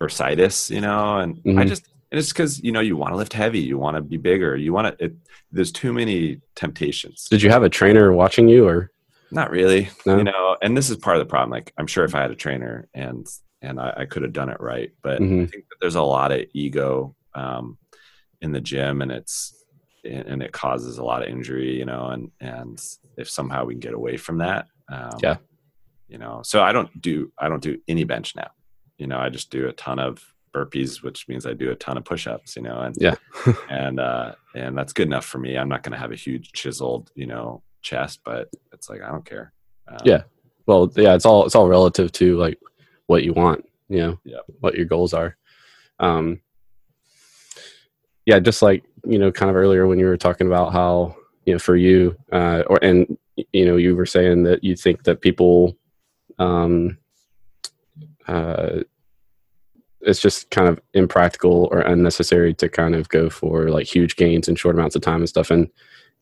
bursitis you know and i Mhm. just and it's because you know you want to lift heavy you want to be bigger you want to it, there's too many temptations Did you have a trainer watching you, or not really No? you know and this is part of the problem like i'm sure if i had a trainer and and i, I could have done it right but i Mhm. think that there's a lot of ego um in the gym and it's and and it causes a lot of injury you know and and if somehow we can get away from that um, Yeah. you know so i don't do i don't do any bench now you know i just do a ton of burpees which means i do a ton of push-ups you know and Yeah. and uh and that's good enough for me i'm not going to have a huge chiseled you know chest but it's like i don't care um, Yeah. well, yeah, it's all it's all relative to like what you want, you know, what your goals are. Um, yeah, just like you know, kind of earlier when you were talking about how you know for you, uh, or and you know, you were saying that you think that people, um, uh, it's just kind of impractical or unnecessary to kind of go for like huge gains in short amounts of time and stuff. And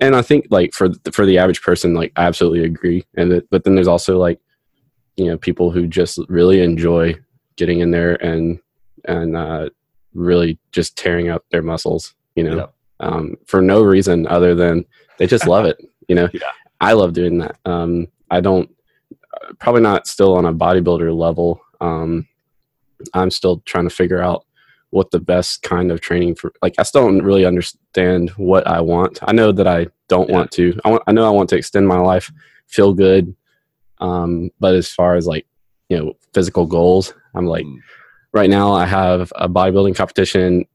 and i think like for the, for the average person like i absolutely agree. And it, but then there's also like you know people who just really enjoy getting in there and and uh really just tearing up their muscles you know? Yep. um for no reason other than they just love it you know? Yeah. i love doing that. Um i don't uh, probably not still on a bodybuilder level. Um i'm still trying to figure out what the best kind of training for like i still don't really understand what i want i know that i don't Yeah. want to I, want, I know i want to extend my life feel good um but as far as like you know physical goals i'm like Mm. right now i have a bodybuilding competition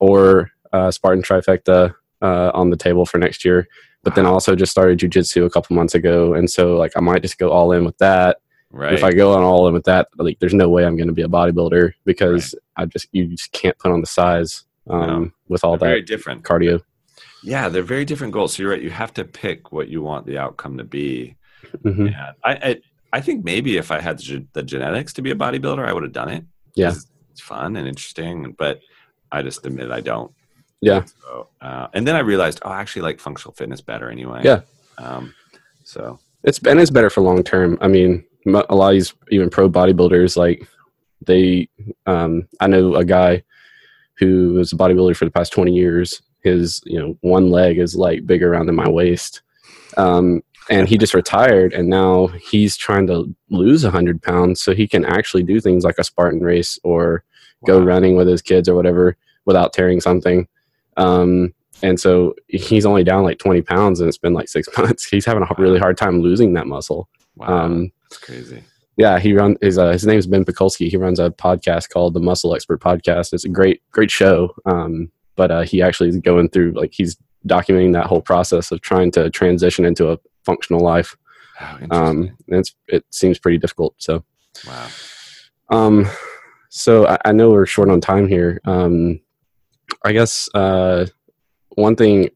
or uh, spartan trifecta uh, on the table for next year but then I also just started jujitsu a couple months ago and so like i might just go all in with that right if I go on all in with that, like there's no way I'm going to be a bodybuilder because I just you just can't put on the size um, No. with all They're very that different cardio. yeah they're very different goals so you're right you have to pick what you want the outcome to be hmm Yeah, I, I I think maybe if I had the, genetics to be a bodybuilder, I would have done it. Yeah, it's fun and interesting, but I just admit I don't. Yeah. So, uh, and then I realized, oh, I actually like functional fitness better anyway. Yeah. Um, so It's and it's better for long term. I mean, a lot of these even pro bodybuilders like they um, i know a guy who was a bodybuilder for the past 20 years. His you know one leg is like bigger around than my waist. Um, and he just retired and now he's trying to lose 100 pounds so he can actually do things like a spartan race or wow. go running with his kids or whatever without tearing something. Um, and so he's only down like 20 pounds and it's been like six months. He's having a really hard time losing that muscle. Wow. Um, that's crazy yeah he runs his, uh, his name is ben pakulski he runs a podcast called the muscle expert podcast it's a great great show um, but uh, he actually is going through like he's documenting that whole process of trying to transition into a functional life. Oh, um, it's it seems pretty difficult. So, wow. Um, so I, I know we're short on time here. Um, I guess uh, one thing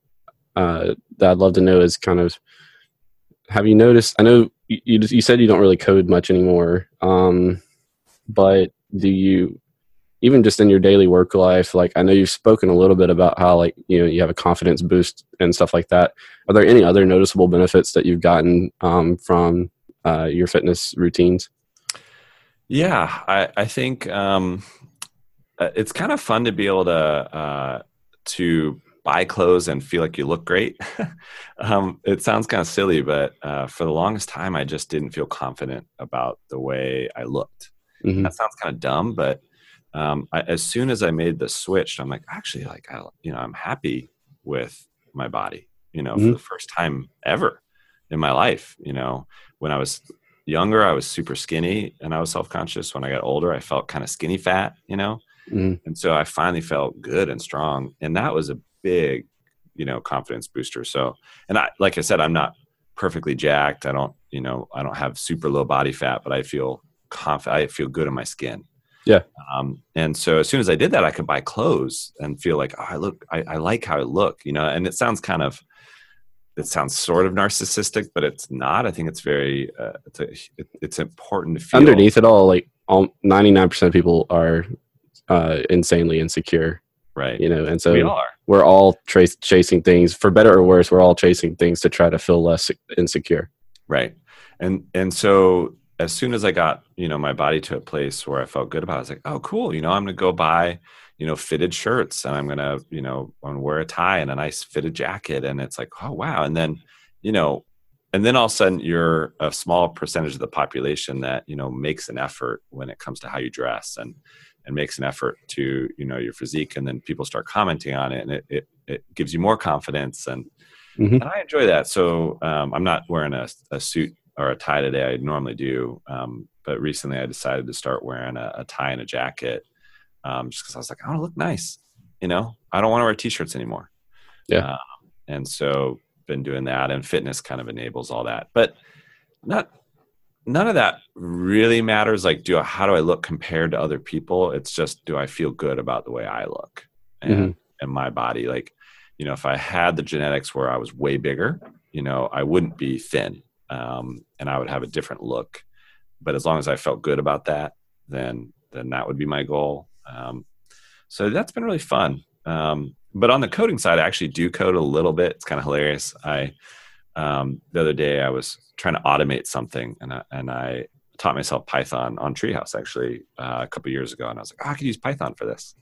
uh, that I'd love to know is kind of have you noticed? I know you you, you said you don't really code much anymore, um, but do you even just in your daily work life like i know you've spoken a little bit about how like you know you have a confidence boost and stuff like that. Are there any other noticeable benefits that you've gotten um, from uh, your fitness routines? Yeah i, I think um, uh, it's kind of fun to be able to uh, to buy clothes and feel like you look great um, it sounds kind of silly but uh, for the longest time i just didn't feel confident about the way i looked mm-hmm. that sounds kind of dumb but um, I, as soon as I made the switch, I'm like, actually, like, I, you know, I'm happy with my body, you know, mm-hmm. for the first time ever in my life. You know, when I was younger, I was super skinny and I was self conscious. When I got older, I felt kind of skinny fat, you know, mm-hmm. and so I finally felt good and strong. And that was a big, you know, confidence booster. So, and I, like I said, I'm not perfectly jacked. I don't, you know, I don't have super low body fat, but I feel confident. I feel good in my skin. Yeah. Um, and so as soon as I did that, I could buy clothes and feel like, oh, I look, I, I like how I look, you know, and it sounds kind of, it sounds sort of narcissistic, but it's not. I think it's very, uh, it's, a, it, it's important to feel. Underneath it all, like all 99% of people are uh, insanely insecure. Right. You know, and so we are. we're all trace, chasing things for better or worse. We're all chasing things to try to feel less insecure. Right. And, and so as soon as I got, you know, my body to a place where I felt good about it, I was like, oh, cool. You know, I'm going to go buy, you know, fitted shirts and I'm going to, you know, to wear a tie and a nice fitted jacket. And it's like, oh, wow. And then, you know, and then all of a sudden you're a small percentage of the population that, you know, makes an effort when it comes to how you dress and, and makes an effort to, you know, your physique. And then people start commenting on it and it, it, it gives you more confidence. And, mm-hmm. and I enjoy that. So um, I'm not wearing a, a suit or a tie today. I normally do, um, but recently I decided to start wearing a, a tie and a jacket um, just because I was like, I want to look nice. You know, I don't want to wear t-shirts anymore. Yeah, um, and so been doing that, and fitness kind of enables all that, but not none of that really matters. Like, do I, how do I look compared to other people? It's just do I feel good about the way I look and mm-hmm. and my body? Like, you know, if I had the genetics where I was way bigger, you know, I wouldn't be thin um, and I would have a different look. But as long as I felt good about that, then then that would be my goal. Um, so that's been really fun. Um, but on the coding side, I actually do code a little bit. It's kind of hilarious. I um, the other day I was trying to automate something, and I, and I taught myself Python on Treehouse actually uh, a couple years ago, and I was like, oh, I could use Python for this.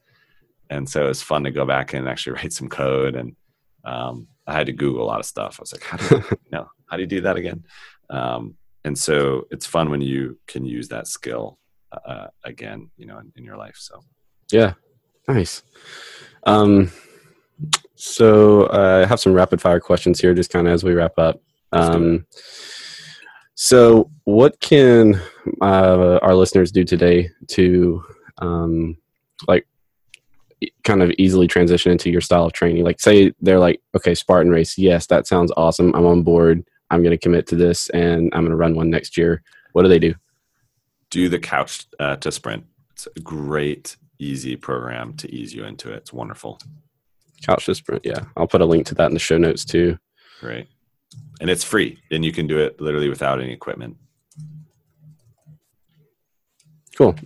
And so it was fun to go back and actually write some code and um, I had to Google a lot of stuff. I was like, how do you, you know, how do you do that again? Um, and so it's fun when you can use that skill uh, again, you know, in, in, your life. So, yeah, nice. Um, so uh, I have some rapid fire questions here, just kind of as we wrap up. Um, so, what can uh, our listeners do today to, um, like, kind of easily transition into your style of training? Like, say they're like, okay, Spartan race, yes, that sounds awesome. I'm on board. I'm going to commit to this, and I'm going to run one next year. What do they do? Do the couch uh, to sprint. It's a great, easy program to ease you into it. It's wonderful. Couch to sprint, yeah. I'll put a link to that in the show notes too. Great, and it's free, and you can do it literally without any equipment. Cool.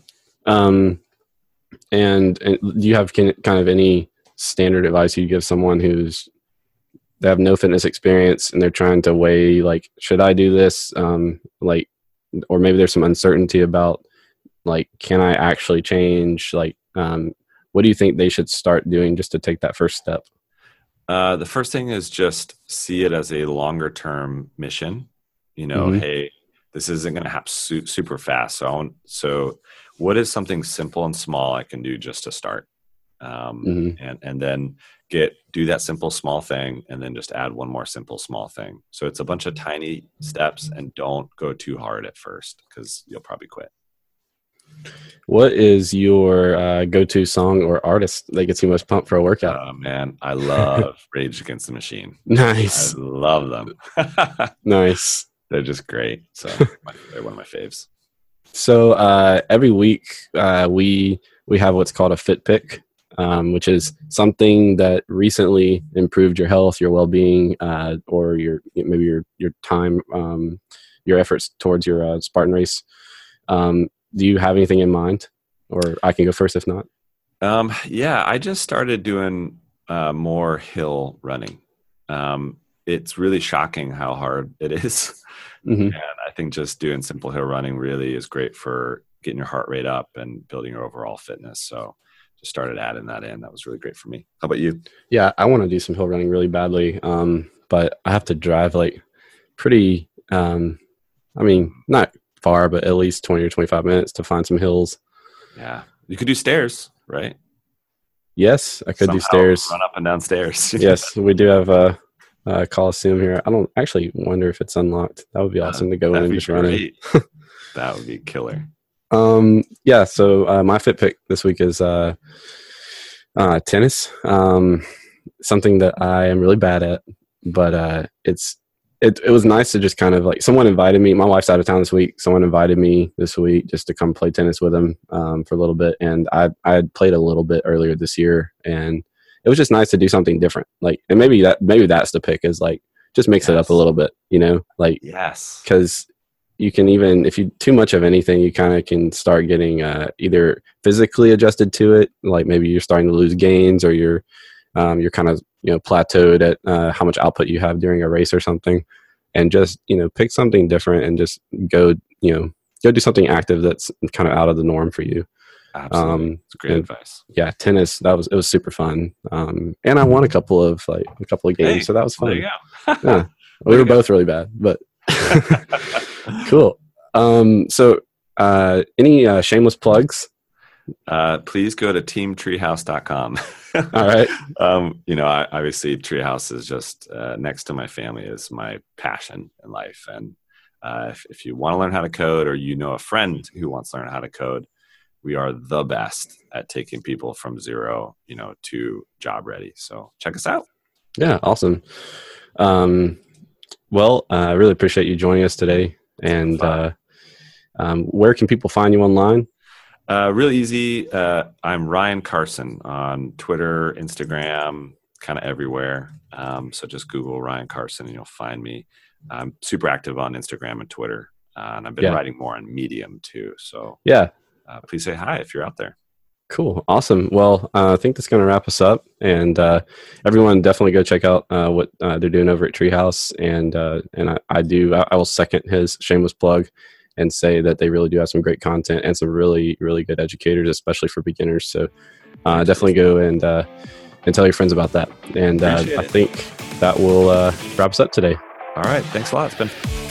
Um, and, and do you have kind of any standard advice you give someone who's they have no fitness experience and they're trying to weigh like should I do this? Um, like or maybe there's some uncertainty about like can i actually change like um, what do you think they should start doing just to take that first step uh, the first thing is just see it as a longer term mission you know mm-hmm. hey this isn't going to happen su- super fast so so what is something simple and small i can do just to start um, mm-hmm. and and then get do that simple small thing and then just add one more simple small thing so it's a bunch of tiny steps and don't go too hard at first because you'll probably quit what is your uh, go-to song or artist that gets you most pumped for a workout? Oh man i love rage against the machine. Nice. I love them. Nice. They're just great. So they're one of my faves. So uh, every week uh, we we have what's called a fit pick um, which is something that recently improved your health, your well-being, uh, or your maybe your your time, um, your efforts towards your uh, Spartan race. Um, do you have anything in mind, or I can go first if not? Um, yeah, I just started doing uh, more hill running. Um, it's really shocking how hard it is. Mm-hmm. and I think just doing simple hill running really is great for getting your heart rate up and building your overall fitness. So just started adding that in. That was really great for me. How about you? Yeah, I want to do some hill running really badly, um, but I have to drive like pretty. Um, I mean, not far, but at least twenty or twenty-five minutes to find some hills. Yeah, you could do stairs, right? Yes, I could Somehow do stairs. Run up and down stairs. yes, we do have a, a, Coliseum here. I don't actually wonder if it's unlocked. That would be awesome uh, to go in and just run it. that would be killer. Um, yeah, so uh, my fit pick this week is uh, uh, tennis. Um, something that I am really bad at, but uh, it's it, it was nice to just kind of like someone invited me. My wife's out of town this week. Someone invited me this week just to come play tennis with them um, for a little bit, and I I had played a little bit earlier this year, and it was just nice to do something different. Like, and maybe that maybe that's the pick is like just mix yes. it up a little bit, you know, like yes, because you can even if you too much of anything you kind of can start getting uh, either physically adjusted to it like maybe you're starting to lose gains or you're um, you're kind of you know plateaued at uh, how much output you have during a race or something and just you know pick something different and just go you know go do something active that's kind of out of the norm for you Absolutely. Um, great advice. Yeah, tennis. That was it was super fun. Um, and I won a couple of like a couple of games, hey, so that was fun. yeah, we were both really bad, but cool. Um, so, uh, any uh, shameless plugs? Uh, please go to teamtreehouse.com. All right. Um, you know, I, obviously, Treehouse is just uh, next to my family is my passion in life. And uh, if, if you want to learn how to code or you know a friend who wants to learn how to code, we are the best at taking people from zero, you know, to job ready. So check us out. Yeah, awesome. Um, well, uh, I really appreciate you joining us today. And uh, um, where can people find you online? Uh, real easy. Uh, I'm Ryan Carson on Twitter, Instagram, kind of everywhere. Um, so just Google Ryan Carson and you'll find me. I'm super active on Instagram and Twitter, uh, and I've been yeah. writing more on Medium too. So yeah, uh, please say hi if you're out there. Cool. Awesome. Well, uh, I think that's going to wrap us up. And uh, everyone, definitely go check out uh, what uh, they're doing over at Treehouse. And uh, and I, I do. I, I, will second his shameless plug and say that they really do have some great content and some really really good educators, especially for beginners. So uh, definitely go and uh, and tell your friends about that. And uh, I think that will uh, wrap us up today. All right. Thanks a lot. It's been